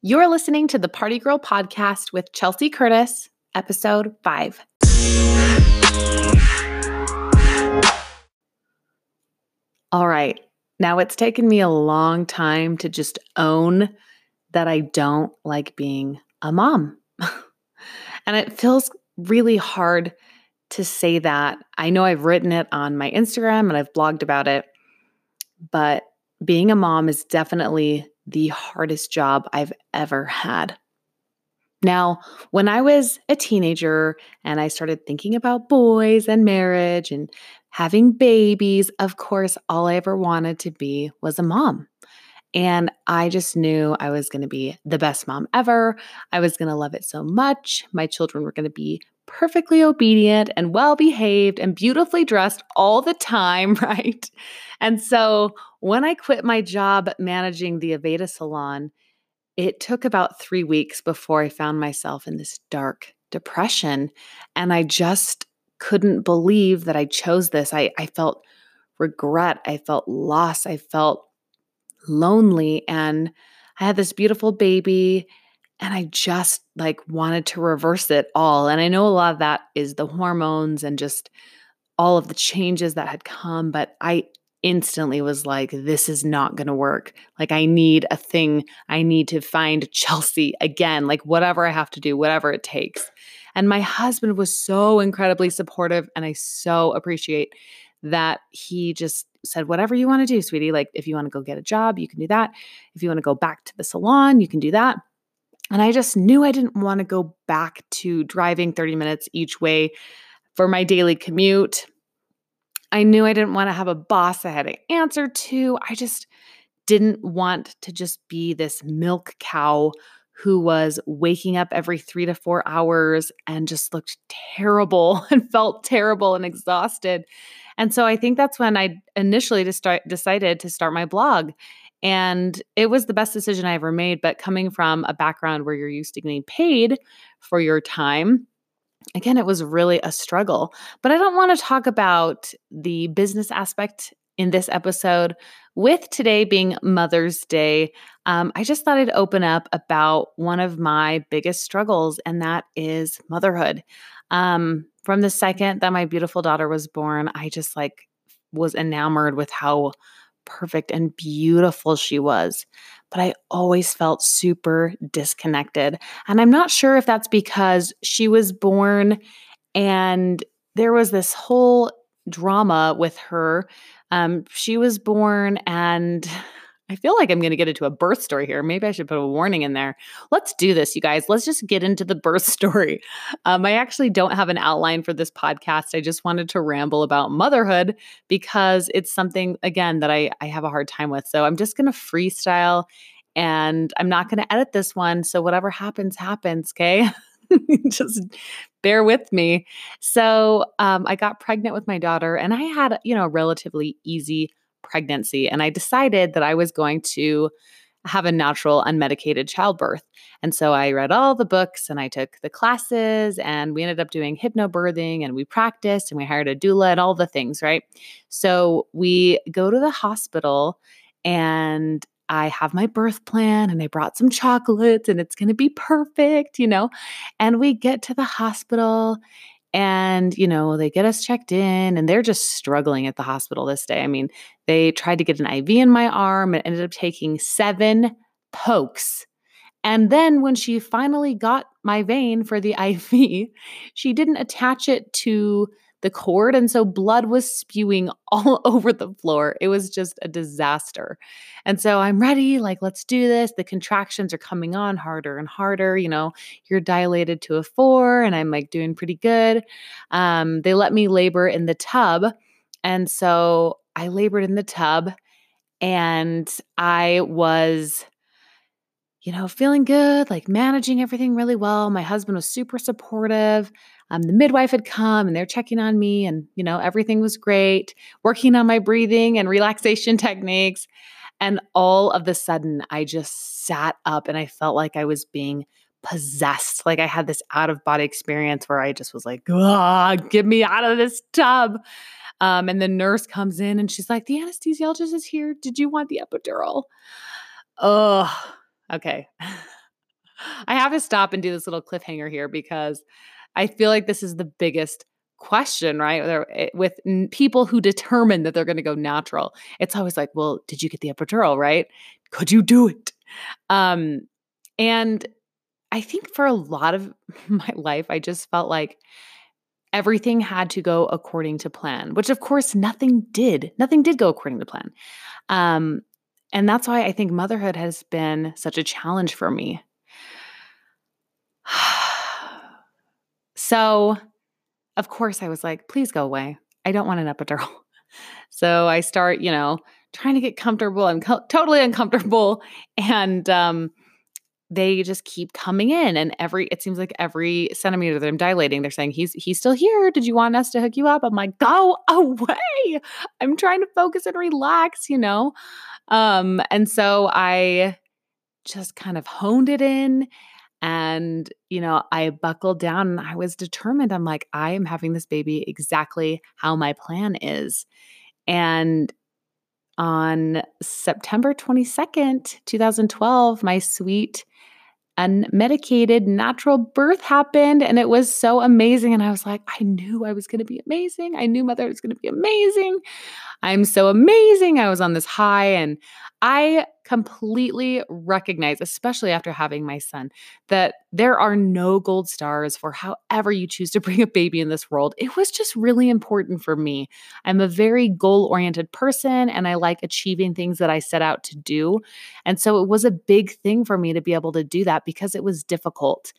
You're listening to the Party Girl podcast with Chelsea Curtis, episode five. All right. Now it's taken me a long time to just own that I don't like being a mom. and it feels really hard to say that. I know I've written it on my Instagram and I've blogged about it, but being a mom is definitely the hardest job I've ever had. Now, when I was a teenager and I started thinking about boys and marriage and having babies, of course, all I ever wanted to be was a mom. And I just knew I was going to be the best mom ever. I was going to love it so much. My children were going to be perfectly obedient and well behaved and beautifully dressed all the time, right? And so when I quit my job managing the Aveda salon, it took about three weeks before I found myself in this dark depression. And I just couldn't believe that I chose this. I, I felt regret. I felt loss. I felt lonely. And I had this beautiful baby and I just like wanted to reverse it all. And I know a lot of that is the hormones and just all of the changes that had come, but I instantly was like, this is not going to work. Like, I need a thing. I need to find Chelsea again, like, whatever I have to do, whatever it takes. And my husband was so incredibly supportive. And I so appreciate that he just said, whatever you want to do, sweetie. Like, if you want to go get a job, you can do that. If you want to go back to the salon, you can do that. And I just knew I didn't want to go back to driving 30 minutes each way for my daily commute. I knew I didn't want to have a boss I had to answer to. I just didn't want to just be this milk cow who was waking up every three to four hours and just looked terrible and felt terrible and exhausted. And so I think that's when I initially decided to start my blog. And it was the best decision I ever made. But coming from a background where you're used to getting paid for your time, again, it was really a struggle. But I don't want to talk about the business aspect in this episode. With today being Mother's Day, um, I just thought I'd open up about one of my biggest struggles, and that is motherhood. Um, from the second that my beautiful daughter was born, I just like was enamored with how perfect and beautiful she was. But I always felt super disconnected. And I'm not sure if that's because she was born and there was this whole drama with her. Um, she was born and I feel like I'm going to get into a birth story here. Maybe I should put a warning in there. Let's do this, you guys. Let's just get into the birth story. Um, I actually don't have an outline for this podcast. I just wanted to ramble about motherhood because it's something, again, that I, I have a hard time with. So I'm just going to freestyle and I'm not going to edit this one. So whatever happens, happens. Okay. just bear with me. So um, I got pregnant with my daughter and I had, you know, a relatively easy pregnancy. And I decided that I was going to have a natural, unmedicated childbirth. And so I read all the books and I took the classes and we ended up doing hypnobirthing and we practiced and we hired a doula and all the things, right? So we go to the hospital and I have my birth plan and I brought some chocolates and it's going to be perfect, you know? And we get to the hospital and, you know, they get us checked in and they're just struggling at the hospital this day. I mean, they tried to get an IV in my arm and ended up taking seven pokes. And then when she finally got my vein for the IV, she didn't attach it to the cord. And so blood was spewing all over the floor. It was just a disaster. And so I'm ready, like, let's do this. The contractions are coming on harder and harder. You know, you're dilated to a four, and I'm like doing pretty good. Um, they let me labor in the tub. And so I labored in the tub and I was you know, feeling good, like managing everything really well. My husband was super supportive. Um, the midwife had come and they're checking on me, and you know, everything was great, working on my breathing and relaxation techniques. And all of the sudden, I just sat up and I felt like I was being possessed. Like I had this out of body experience where I just was like, get me out of this tub. Um, and the nurse comes in and she's like, the anesthesiologist is here. Did you want the epidural? Oh, okay. I have to stop and do this little cliffhanger here because I feel like this is the biggest question, right? Eh, with people who determine that they're going to go natural. It's always like, well, did you get the epidural, right? Could you do it? Um, and I think for a lot of my life, I just felt like everything had to go according to plan, which of course nothing did. Nothing did go according to plan. Um, and that's why I think motherhood has been such a challenge for me. so, of course, I was like, please go away. I don't want an epidural. So I start, you know, trying to get comfortable. I'm co- totally uncomfortable. And um, they just keep coming in and every it seems like every centimeter that I'm dilating, they're saying, He's he's still here. Did you want us to hook you up? I'm like, go away. I'm trying to focus and relax, you know? Um, and so I just kind of honed it in and, you know, I buckled down and I was determined. I'm like, I am having this baby exactly how my plan is. And on September 22nd, 2012, my sweet unmedicated natural birth happened and it was so amazing and i was like i knew i was going to be amazing i knew mother was going to be amazing i'm so amazing i was on this high and i completely recognize, especially after having my son, that there are no gold stars for however you choose to bring a baby in this world. It was just really important for me. I'm a very goal oriented person and I like achieving things that I set out to do. And so it was a big thing for me to be able to do that because it was difficult.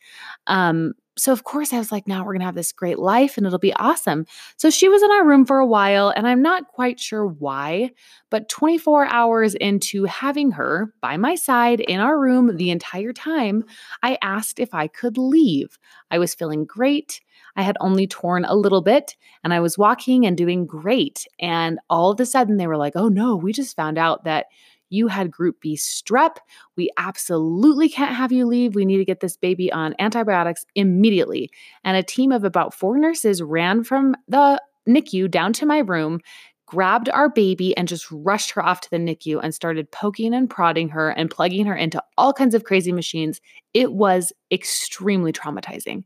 Um, so of course I was like, now we're going to have this great life and it'll be awesome. So she was in our room for a while and I'm not quite sure why, but 24 hours into having her by my side in our room the entire time, I asked if I could leave. I was feeling great. I had only torn a little bit and I was walking and doing great. And all of a sudden they were like, oh no, we just found out that you had group B strep. We absolutely can't have you leave. We need to get this baby on antibiotics immediately. And a team of about four nurses ran from the NICU down to my room, grabbed our baby and just rushed her off to the NICU and started poking and prodding her and plugging her into all kinds of crazy machines. It was extremely traumatizing.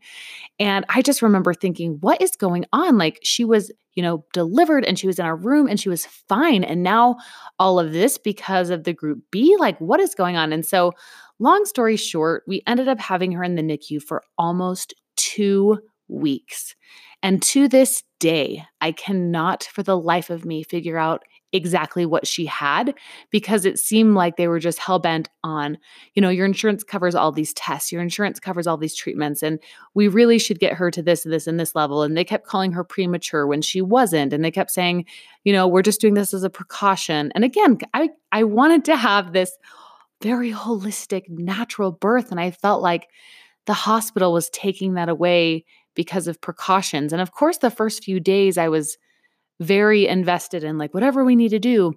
And I just remember thinking, what is going on? Like she was, you know, delivered and she was in our room and she was fine. And now all of this because of the group B, like what is going on? And so, long story short, we ended up having her in the NICU for almost two weeks. And to this day, I cannot for the life of me figure out exactly what she had because it seemed like they were just hell bent on, you know, your insurance covers all these tests, your insurance covers all these treatments, and we really should get her to this, and this, and this level. And they kept calling her premature when she wasn't. And they kept saying, you know, we're just doing this as a precaution. And again, I, I wanted to have this very holistic, natural birth. And I felt like the hospital was taking that away because of precautions. And of course, the first few days I was very invested in like whatever we need to do.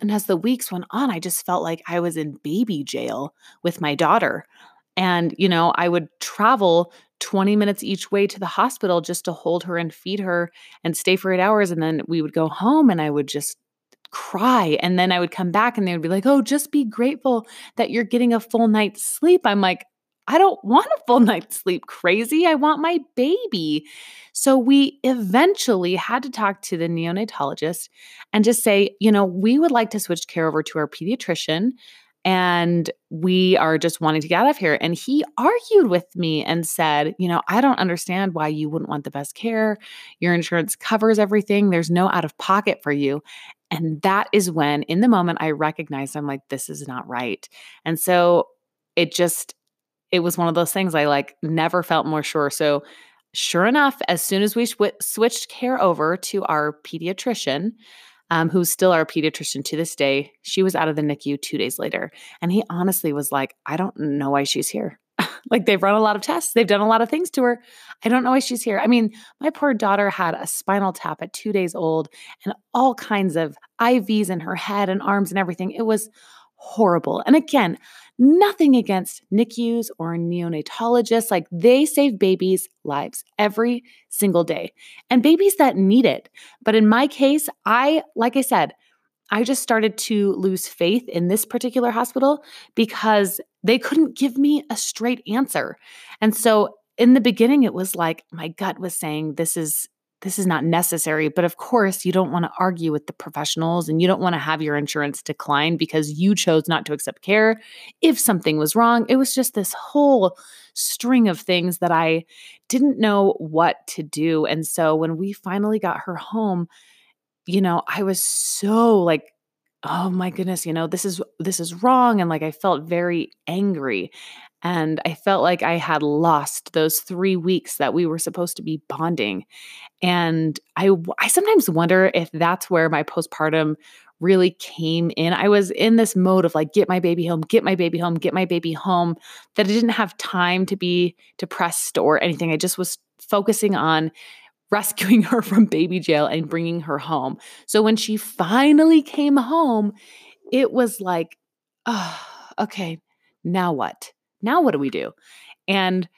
And as the weeks went on, I just felt like I was in baby jail with my daughter. And, you know, I would travel 20 minutes each way to the hospital just to hold her and feed her and stay for eight hours. And then we would go home and I would just cry. And then I would come back and they would be like, oh, just be grateful that you're getting a full night's sleep. I'm like, I don't want a full night's sleep, crazy. I want my baby. So we eventually had to talk to the neonatologist and just say, you know, we would like to switch care over to our pediatrician and we are just wanting to get out of here. And he argued with me and said, You know, I don't understand why you wouldn't want the best care. Your insurance covers everything, there's no out of pocket for you. And that is when, in the moment, I recognized I'm like, this is not right. And so it just, it was one of those things I like never felt more sure. So, sure enough, as soon as we sw- switched care over to our pediatrician, um, who's still our pediatrician to this day, she was out of the NICU two days later. And he honestly was like, I don't know why she's here. like they've run a lot of tests, they've done a lot of things to her. I don't know why she's here. I mean, my poor daughter had a spinal tap at two days old and all kinds of IVs in her head and arms and everything. It was horrible. And again, nothing against NICUs or neonatologists. Like they save babies' lives every single day and babies that need it. But in my case, I, like I said, I just started to lose faith in this particular hospital because they couldn't give me a straight answer. And so in the beginning it was like my gut was saying this is this is not necessary. But of course, you don't want to argue with the professionals and you don't want to have your insurance decline because you chose not to accept care if something was wrong. It was just this whole string of things that I didn't know what to do. And so when we finally got her home, you know, I was so like, oh my goodness, you know, this is this is wrong and like I felt very angry. And I felt like I had lost those 3 weeks that we were supposed to be bonding. And I I sometimes wonder if that's where my postpartum really came in. I was in this mode of like, get my baby home, get my baby home, get my baby home, that I didn't have time to be depressed or anything. I just was focusing on rescuing her from baby jail and bringing her home. So when she finally came home, it was like, oh, okay, now what? Now what do we do? And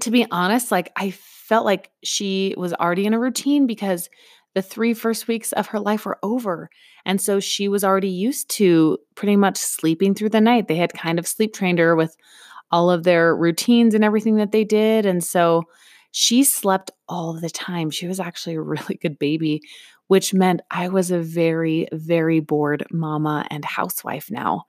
to be honest, like I felt like she was already in a routine because the three first weeks of her life were over. And so she was already used to pretty much sleeping through the night. They had kind of sleep trained her with all of their routines and everything that they did. And so she slept all the time. She was actually a really good baby, which meant I was a very, very bored mama and housewife now.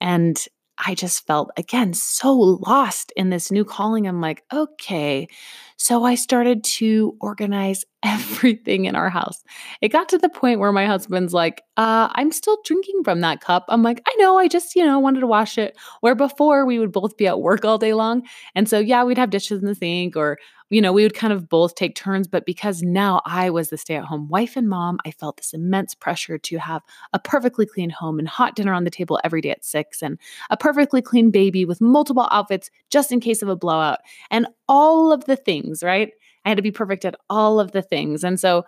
And I just felt again so lost in this new calling. I'm like, okay. So I started to organize everything in our house. It got to the point where my husband's like, uh, I'm still drinking from that cup. I'm like, I know, I just, you know, wanted to wash it. Where before we would both be at work all day long. And so, yeah, we'd have dishes in the sink or you know, we would kind of both take turns. But because now I was the stay at home wife and mom, I felt this immense pressure to have a perfectly clean home and hot dinner on the table every day at six and a perfectly clean baby with multiple outfits just in case of a blowout and all of the things, right? I had to be perfect at all of the things. And so,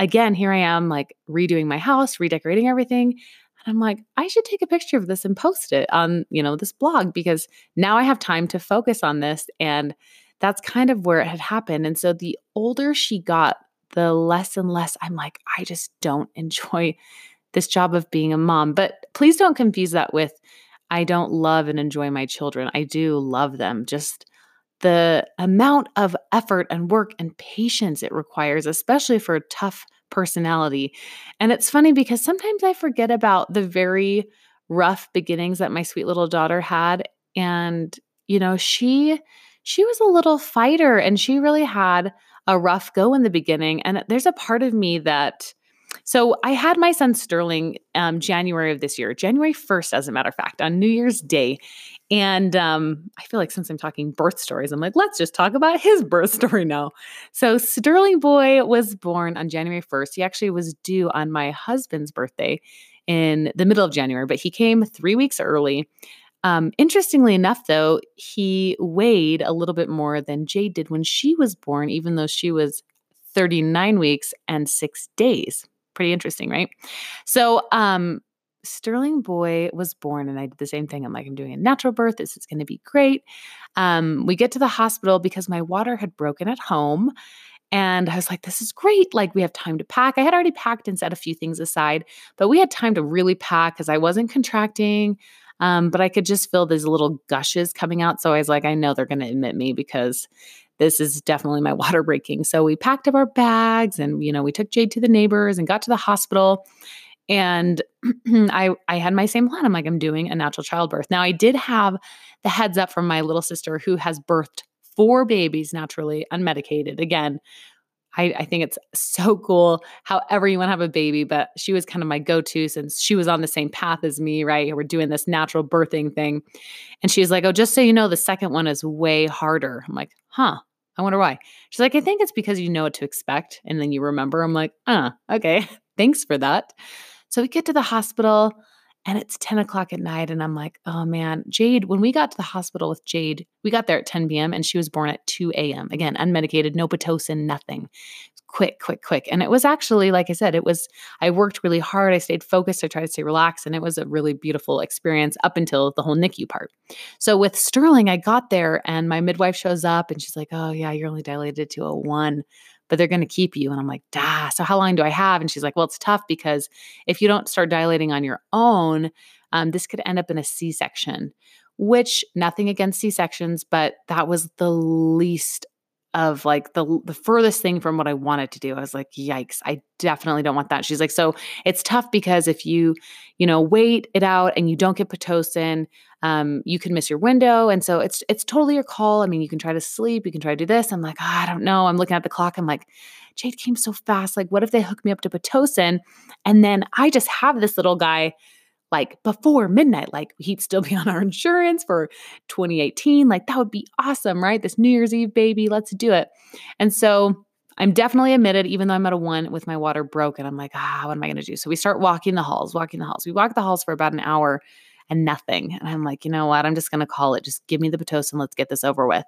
again, here I am like redoing my house, redecorating everything. And I'm like, I should take a picture of this and post it on, you know, this blog because now I have time to focus on this and that's kind of where it had happened. And so the older she got, the less and less I'm like, I just don't enjoy this job of being a mom. But please don't confuse that with I don't love and enjoy my children. I do love them. Just the amount of effort and work and patience it requires, especially for a tough personality. And it's funny because sometimes I forget about the very rough beginnings that my sweet little daughter had. And, you know, she she was a little fighter and she really had a rough go in the beginning. And there's a part of me that, so I had my son Sterling um, January of this year, January 1st, as a matter of fact, on New Year's Day. And um, I feel like since I'm talking birth stories, I'm like, let's just talk about his birth story now. So Sterling Boy was born on January 1st. He actually was due on my husband's birthday in the middle of January, but he came three weeks early. Um, interestingly enough, though, he weighed a little bit more than Jade did when she was born, even though she was 39 weeks and six days. Pretty interesting, right? So, um, Sterling Boy was born, and I did the same thing. I'm like, I'm doing a natural birth. This is going to be great. Um, we get to the hospital because my water had broken at home. And I was like, this is great. Like, we have time to pack. I had already packed and set a few things aside, but we had time to really pack because I wasn't contracting. Um, but I could just feel these little gushes coming out. So I was like, I know they're going to admit me because this is definitely my water breaking. So we packed up our bags and, you know, we took Jade to the neighbors and got to the hospital. And I I had my same plan. I'm like, I'm doing a natural childbirth. Now I did have the heads up from my little sister who has birthed four babies naturally, unmedicated. Again, I, I, think it's so cool. However, you want to have a baby, but she was kind of my go to since she was on the same path as me, right? We're doing this natural birthing thing. And she's like, Oh, just so you know, the second one is way harder. I'm like, Huh, I wonder why. She's like, I think it's because you know what to expect. And then you remember. I'm like, Uh, okay. Thanks for that. So we get to the hospital and it's 10 o'clock at night. And I'm like, oh man, Jade, when we got to the hospital with Jade, we got there at 10 p.m. and she was born at 2 a.m. Again, unmedicated, no Pitocin, nothing. Quick, quick, quick. And it was actually, like I said, it was, I worked really hard. I stayed focused. I tried to stay relaxed. And it was a really beautiful experience up until the whole NICU part. So with Sterling, I got there and my midwife shows up and she's like, oh yeah, you're only dilated to a one. But they're going to keep you. And I'm like, "Duh, so how long do I have?" And she's like, "Well, it's tough because if you don't start dilating on your own, um, this could end up in a C section." Which nothing against C sections, but that was the least of like the the furthest thing from what I wanted to do. I was like, yikes, I definitely don't want that. She's like, so it's tough because if you, you know, wait it out and you don't get pitocin, um, you can miss your window. And so it's it's totally your call. I mean, you can try to sleep, you can try to do this. I'm like, oh, I don't know. I'm looking at the clock. I'm like, Jade came so fast. Like, what if they hook me up to pitocin, and then I just have this little guy like before midnight, like he'd still be on our insurance for 2018. Like that would be awesome, right? This New Year's Eve baby, let's do it. And so I'm definitely admitted, even though I'm at a one with my water broken, I'm like, ah, what am I going to do? So we start walking the halls, walking the halls. We walk the halls for about an hour and nothing. And I'm like, you know what? I'm just going to call it. Just give me the Pitocin. Let's get this over with.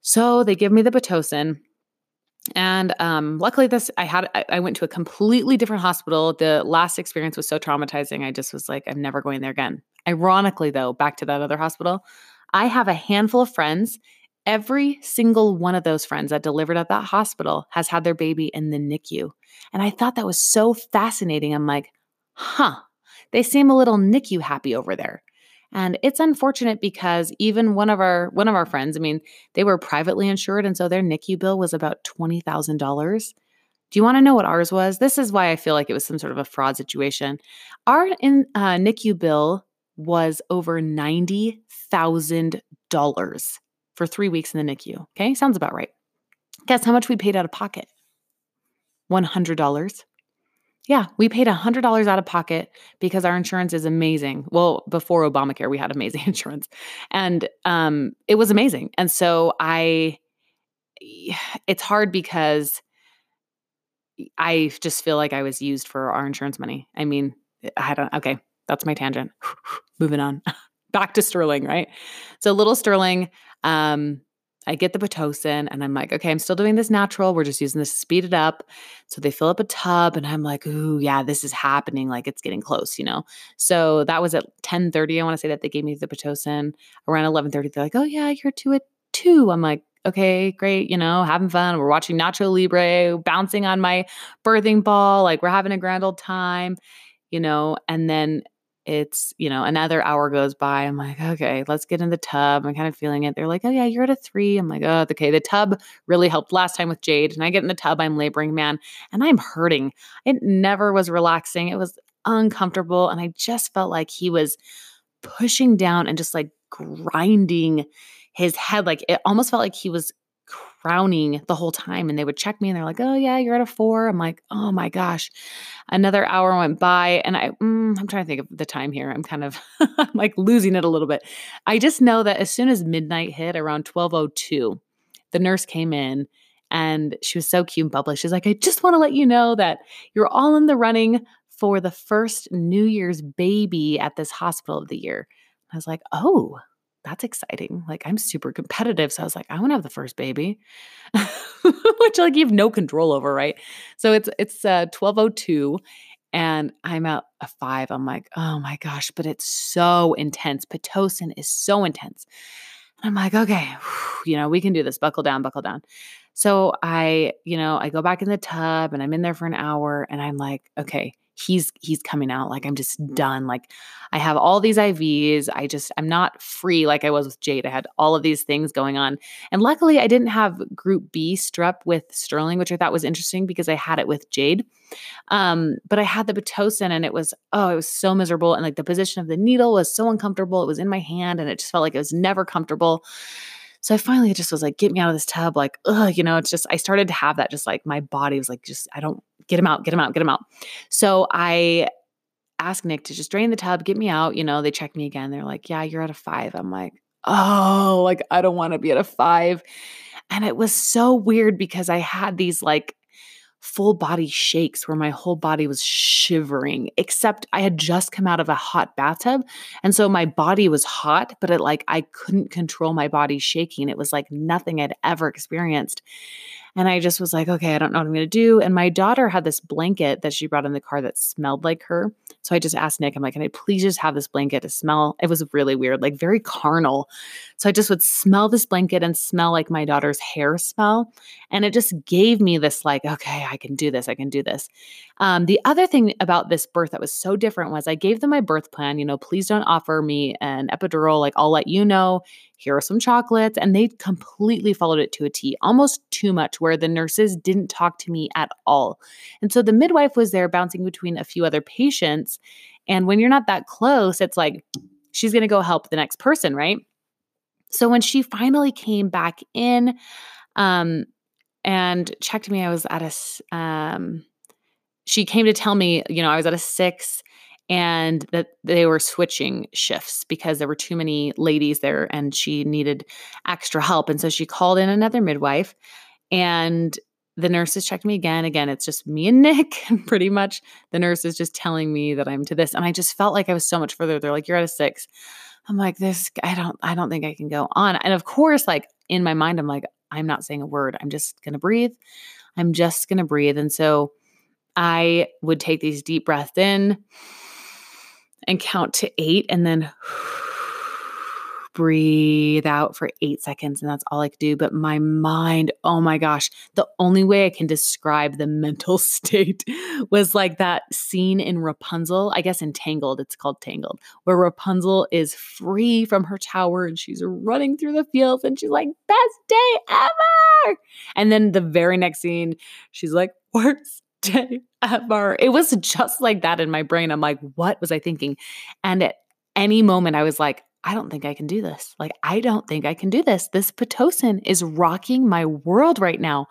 So they give me the Pitocin. And um, luckily, this I had I, I went to a completely different hospital. The last experience was so traumatizing. I just was like, I'm never going there again. Ironically, though, back to that other hospital, I have a handful of friends. Every single one of those friends that delivered at that hospital has had their baby in the NICU. And I thought that was so fascinating. I'm like, huh, they seem a little NICU happy over there. And it's unfortunate because even one of our one of our friends, I mean, they were privately insured and so their NICU bill was about $20,000. Do you want to know what ours was? This is why I feel like it was some sort of a fraud situation. Our in, uh, NICU bill was over $90,000 for 3 weeks in the NICU. Okay? Sounds about right. Guess how much we paid out of pocket? $100. Yeah, we paid $100 out of pocket because our insurance is amazing. Well, before Obamacare, we had amazing insurance. And um, it was amazing. And so I, it's hard because I just feel like I was used for our insurance money. I mean, I don't, okay, that's my tangent. Moving on. Back to Sterling, right? So little Sterling, um, I get the Pitocin and I'm like, okay, I'm still doing this natural. We're just using this to speed it up. So they fill up a tub and I'm like, ooh, yeah, this is happening. Like it's getting close, you know? So that was at 1030. I want to say that they gave me the Pitocin around 1130. They're like, oh yeah, you're two at two. I'm like, okay, great, you know, having fun. We're watching Nacho Libre, bouncing on my birthing ball. Like we're having a grand old time, you know? And then it's, you know, another hour goes by. I'm like, okay, let's get in the tub. I'm kind of feeling it. They're like, oh, yeah, you're at a three. I'm like, oh, okay. The tub really helped last time with Jade. And I get in the tub, I'm laboring, man, and I'm hurting. It never was relaxing. It was uncomfortable. And I just felt like he was pushing down and just like grinding his head. Like it almost felt like he was crowning the whole time. And they would check me and they're like, oh, yeah, you're at a four. I'm like, oh my gosh. Another hour went by. And I, mm, I'm trying to think of the time here. I'm kind of like losing it a little bit. I just know that as soon as midnight hit around 1202, the nurse came in and she was so cute and bubbly. She's like, I just want to let you know that you're all in the running for the first New Year's baby at this hospital of the year. I was like, oh, that's exciting. Like I'm super competitive. So I was like, I want to have the first baby, which like you have no control over, right? So it's it's uh 1202 and I'm at a five. I'm like, oh my gosh, but it's so intense. Pitocin is so intense. And I'm like, okay, you know, we can do this. Buckle down, buckle down. So I, you know, I go back in the tub and I'm in there for an hour and I'm like, okay, he's he's coming out like i'm just mm. done like i have all these ivs i just i'm not free like i was with jade i had all of these things going on and luckily i didn't have group b strep with sterling which i thought was interesting because i had it with jade um, but i had the pitocin and it was oh it was so miserable and like the position of the needle was so uncomfortable it was in my hand and it just felt like it was never comfortable so I finally just was like, get me out of this tub. Like, ugh, you know, it's just, I started to have that just like my body was like, just, I don't get him out, get him out, get him out. So I asked Nick to just drain the tub, get me out. You know, they check me again. They're like, yeah, you're at a five. I'm like, oh, like, I don't want to be at a five. And it was so weird because I had these like full body shakes where my whole body was shivering, except I had just come out of a hot bathtub. And so my body was hot, but it like I couldn't control my body shaking. It was like nothing I'd ever experienced. And I just was like, okay, I don't know what I'm going to do. And my daughter had this blanket that she brought in the car that smelled like her. So I just asked Nick, I'm like, can I please just have this blanket to smell? It was really weird, like very carnal. So I just would smell this blanket and smell like my daughter's hair smell. And it just gave me this, like, okay, I can do this. I can do this. Um, the other thing about this birth that was so different was I gave them my birth plan, you know, please don't offer me an epidural. Like, I'll let you know here are some chocolates. And they completely followed it to a T, almost too much, where the nurses didn't talk to me at all. And so the midwife was there bouncing between a few other patients. And when you're not that close, it's like she's going to go help the next person, right? So when she finally came back in um, and checked me, I was at a, um, she came to tell me, you know, I was at a six and that they were switching shifts because there were too many ladies there and she needed extra help. And so she called in another midwife and the nurses checked me again. Again, it's just me and Nick, pretty much the nurse is just telling me that I'm to this. And I just felt like I was so much further. They're like, you're at a six. I'm like, this, I don't, I don't think I can go on. And of course, like in my mind, I'm like, I'm not saying a word. I'm just gonna breathe. I'm just gonna breathe. And so I would take these deep breaths in and count to eight and then breathe out for eight seconds. And that's all I could do. But my mind, oh my gosh, the only way I can describe the mental state was like that scene in Rapunzel, I guess Entangled, it's called Tangled, where Rapunzel is free from her tower and she's running through the fields and she's like, best day ever. And then the very next scene, she's like, worst day ever. It was just like that in my brain. I'm like, what was I thinking? And at any moment, I was like, I don't think I can do this. Like, I don't think I can do this. This Pitocin is rocking my world right now.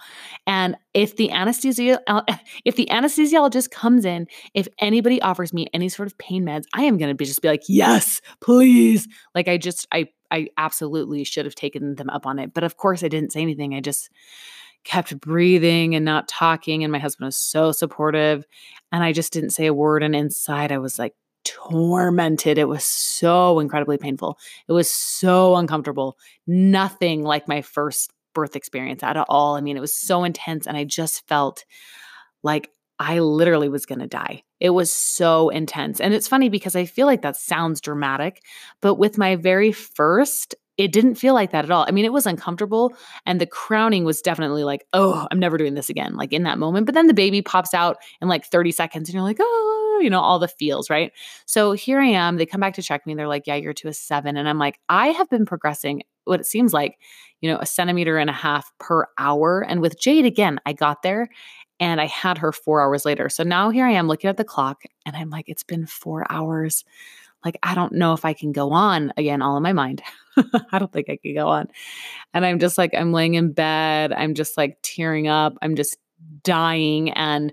And if the anesthesia, if the anesthesiologist comes in, if anybody offers me any sort of pain meds, I am going to be just be like, yes, please. Like, I just, I, I absolutely should have taken them up on it. But of course, I didn't say anything. I just, kept breathing and not talking. And my husband was so supportive. And I just didn't say a word. And inside, I was like tormented. It was so incredibly painful. It was so uncomfortable. Nothing like my first birth experience at all. I mean, it was so intense. And I just felt like I literally was going to die. It was so intense. And it's funny because I feel like that sounds dramatic, but with my very first, it didn't feel like that at all. I mean, it was uncomfortable and the crowning was definitely like, oh, I'm never doing this again, like in that moment. But then the baby pops out in like 30 seconds and you're like, oh, you know, all the feels, right? So here I am. They come back to check me. They're like, yeah, you're to a seven. And I'm like, I have been progressing what it seems like, you know, a centimeter and a half per hour. And with Jade, again, I got there and I had her four hours later. So now here I am looking at the clock and I'm like, it's been four hours. Like, I don't know if I can go on again, all in my mind. I don't think I could go on. And I'm just like, I'm laying in bed. I'm just like tearing up. I'm just dying. And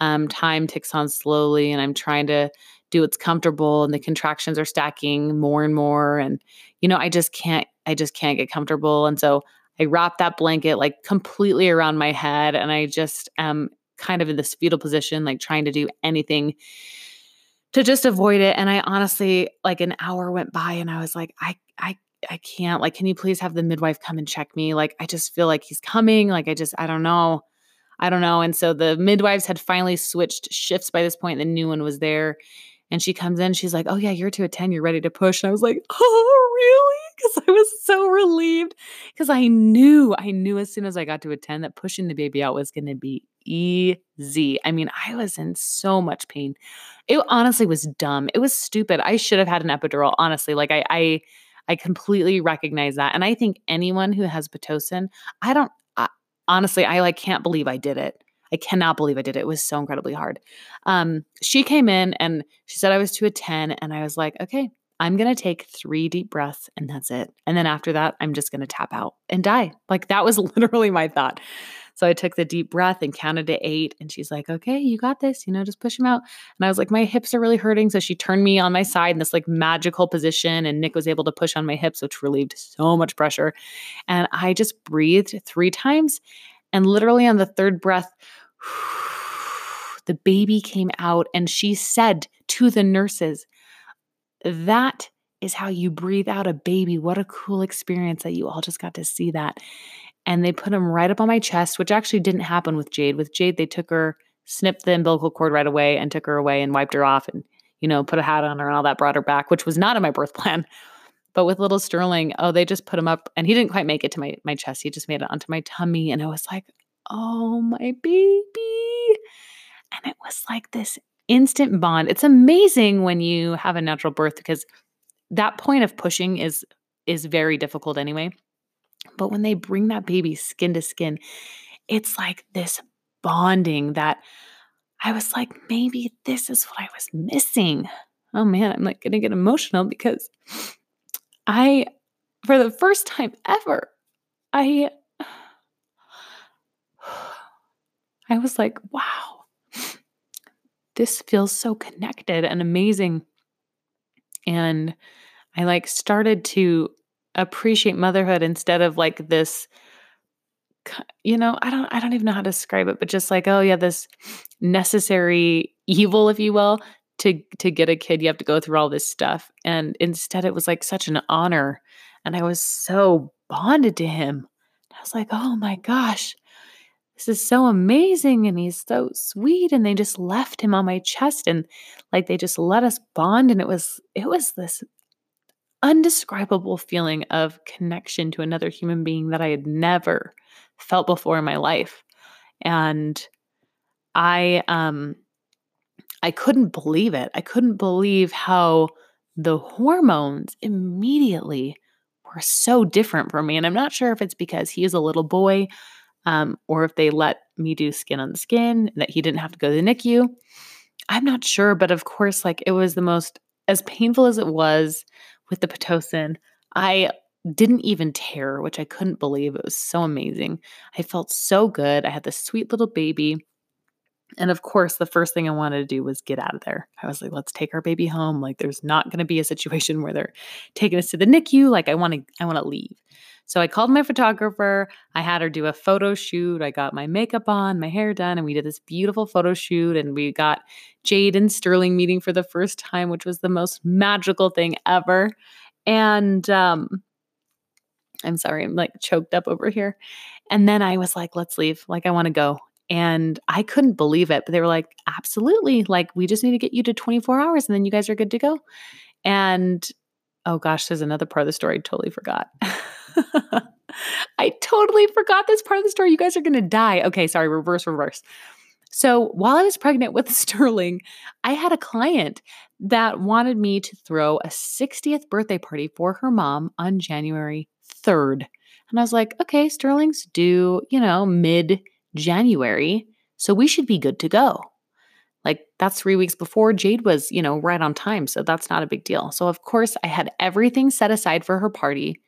um, time ticks on slowly. And I'm trying to do what's comfortable. And the contractions are stacking more and more. And, you know, I just can't, I just can't get comfortable. And so I wrap that blanket like completely around my head. And I just am kind of in this fetal position, like trying to do anything to just avoid it. And I honestly, like an hour went by and I was like, I, I, I can't. Like, can you please have the midwife come and check me? Like, I just feel like he's coming. Like, I just, I don't know. I don't know. And so the midwives had finally switched shifts by this point. The new one was there. And she comes in, she's like, Oh, yeah, you're to a 10, you're ready to push. And I was like, Oh, really? Because I was so relieved. Because I knew, I knew as soon as I got to a 10 that pushing the baby out was going to be easy. I mean, I was in so much pain. It honestly was dumb. It was stupid. I should have had an epidural, honestly. Like, I, I, I completely recognize that. And I think anyone who has Pitocin, I don't, I, honestly, I like can't believe I did it. I cannot believe I did it. It was so incredibly hard. Um, she came in and she said I was to a 10. And I was like, okay, I'm going to take three deep breaths and that's it. And then after that, I'm just going to tap out and die. Like that was literally my thought. So I took the deep breath and counted to eight. And she's like, okay, you got this, you know, just push him out. And I was like, my hips are really hurting. So she turned me on my side in this like magical position. And Nick was able to push on my hips, which relieved so much pressure. And I just breathed three times. And literally on the third breath, the baby came out and she said to the nurses, That is how you breathe out a baby. What a cool experience that you all just got to see that. And they put him right up on my chest, which actually didn't happen with Jade. With Jade, they took her, snipped the umbilical cord right away, and took her away and wiped her off and, you know, put a hat on her and all that, brought her back, which was not in my birth plan. But with little Sterling, oh, they just put him up and he didn't quite make it to my, my chest. He just made it onto my tummy. And I was like, oh, my baby. And it was like this instant bond. It's amazing when you have a natural birth because that point of pushing is is very difficult anyway. But when they bring that baby skin to skin, it's like this bonding that I was like, maybe this is what I was missing. Oh man, I'm like gonna get emotional because I, for the first time ever, I, I was like, wow, this feels so connected and amazing. And I like started to appreciate motherhood instead of like this you know i don't i don't even know how to describe it but just like oh yeah this necessary evil if you will to to get a kid you have to go through all this stuff. And instead it was like such an honor and i was so bonded to him. I was like oh my gosh this is so amazing and he's so sweet and they just left him on my chest and like they just let us bond and it was it was this undescribable feeling of connection to another human being that I had never felt before in my life. And I um I couldn't believe it. I couldn't believe how the hormones immediately were so different for me. And I'm not sure if it's because he is a little boy um, or if they let me do skin on skin, that he didn't have to go to the NICU. I'm not sure, but of course, like it was the most, as painful as it was with the Pitocin. I didn't even tear, which I couldn't believe. It was so amazing. I felt so good. I had this sweet little baby. And of course, the first thing I wanted to do was get out of there. I was like, let's take our baby home. Like there's not going to be a situation where they're taking us to the NICU. Like I want to I want to leave. So I called my photographer. I had her do a photo shoot. I got my makeup on, my hair done, and we did this beautiful photo shoot. And we got Jade and Sterling meeting for the first time, which was the most magical thing ever. And um, I'm sorry, I'm like choked up over here. And then I was like, let's leave. Like, I want to go. And I couldn't believe it, but they were like, absolutely. Like, we just need to get you to 24 hours and then you guys are good to go. And oh gosh, there's another part of the story I totally forgot. I totally forgot this part of the story. You guys are going to die. Okay, sorry, reverse, reverse. So while I was pregnant with Sterling, I had a client that wanted me to throw a 60th birthday party for her mom on January 3rd. And I was like, okay, Sterling's due, you know, mid January. So we should be good to go. Like that's three weeks before Jade was, you know, right on time. So that's not a big deal. So, of course, I had everything set aside for her party.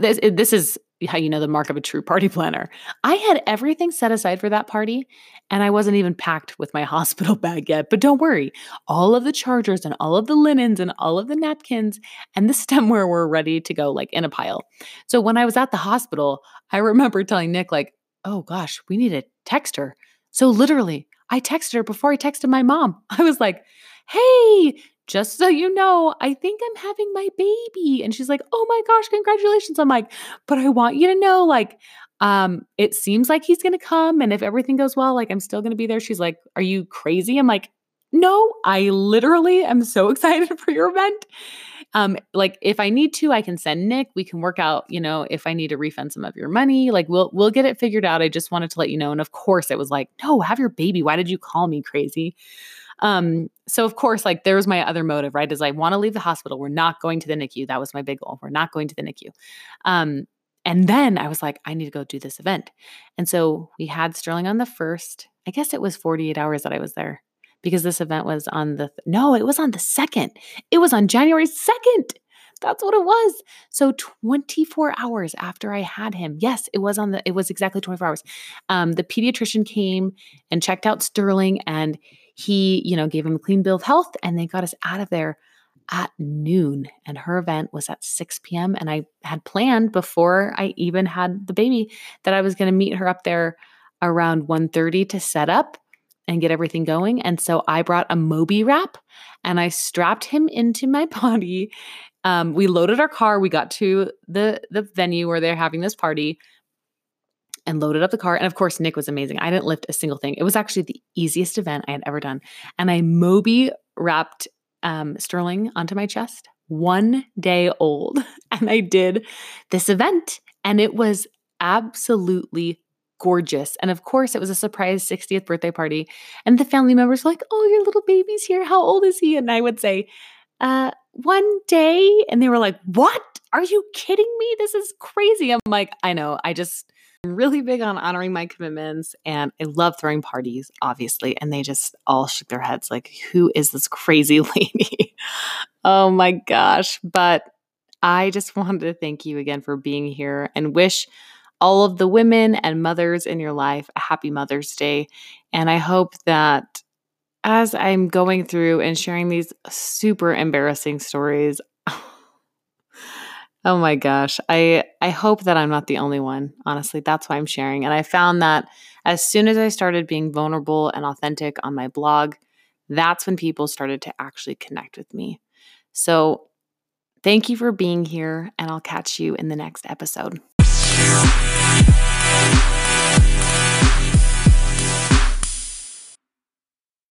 This, this is how you know the mark of a true party planner. I had everything set aside for that party and I wasn't even packed with my hospital bag yet. But don't worry, all of the chargers and all of the linens and all of the napkins and the stemware were ready to go like in a pile. So when I was at the hospital, I remember telling Nick, like, oh gosh, we need to text her. So literally, I texted her before I texted my mom. I was like, hey, just so you know, I think I'm having my baby. And she's like, oh my gosh, congratulations. I'm like, but I want you to know, like, um, it seems like he's gonna come. And if everything goes well, like I'm still gonna be there. She's like, Are you crazy? I'm like, no, I literally am so excited for your event. Um, like if I need to, I can send Nick. We can work out, you know, if I need to refund some of your money, like we'll we'll get it figured out. I just wanted to let you know. And of course, it was like, no, have your baby. Why did you call me crazy? Um, so of course, like there was my other motive, right? Is I want to leave the hospital. We're not going to the NICU. That was my big goal. We're not going to the NICU. Um, and then I was like, I need to go do this event. And so we had Sterling on the first. I guess it was 48 hours that I was there because this event was on the, th- no, it was on the second. It was on January 2nd. That's what it was. So 24 hours after I had him, yes, it was on the, it was exactly 24 hours. Um, the pediatrician came and checked out Sterling and he, you know, gave him a clean bill of health and they got us out of there at noon and her event was at 6 p.m. And I had planned before I even had the baby that I was going to meet her up there around 1:30 to set up and get everything going. And so I brought a Moby wrap and I strapped him into my body. Um, we loaded our car. We got to the the venue where they're having this party. And loaded up the car. And of course, Nick was amazing. I didn't lift a single thing. It was actually the easiest event I had ever done. And I Moby wrapped um, Sterling onto my chest, one day old. And I did this event, and it was absolutely gorgeous. And of course, it was a surprise 60th birthday party. And the family members were like, Oh, your little baby's here. How old is he? And I would say, uh, one day. And they were like, What? Are you kidding me? This is crazy. I'm like, I know. I just, I'm really big on honoring my commitments and I love throwing parties, obviously. And they just all shook their heads like, who is this crazy lady? oh my gosh. But I just wanted to thank you again for being here and wish all of the women and mothers in your life a happy Mother's Day. And I hope that as I'm going through and sharing these super embarrassing stories, Oh my gosh. I I hope that I'm not the only one. Honestly, that's why I'm sharing. And I found that as soon as I started being vulnerable and authentic on my blog, that's when people started to actually connect with me. So, thank you for being here and I'll catch you in the next episode.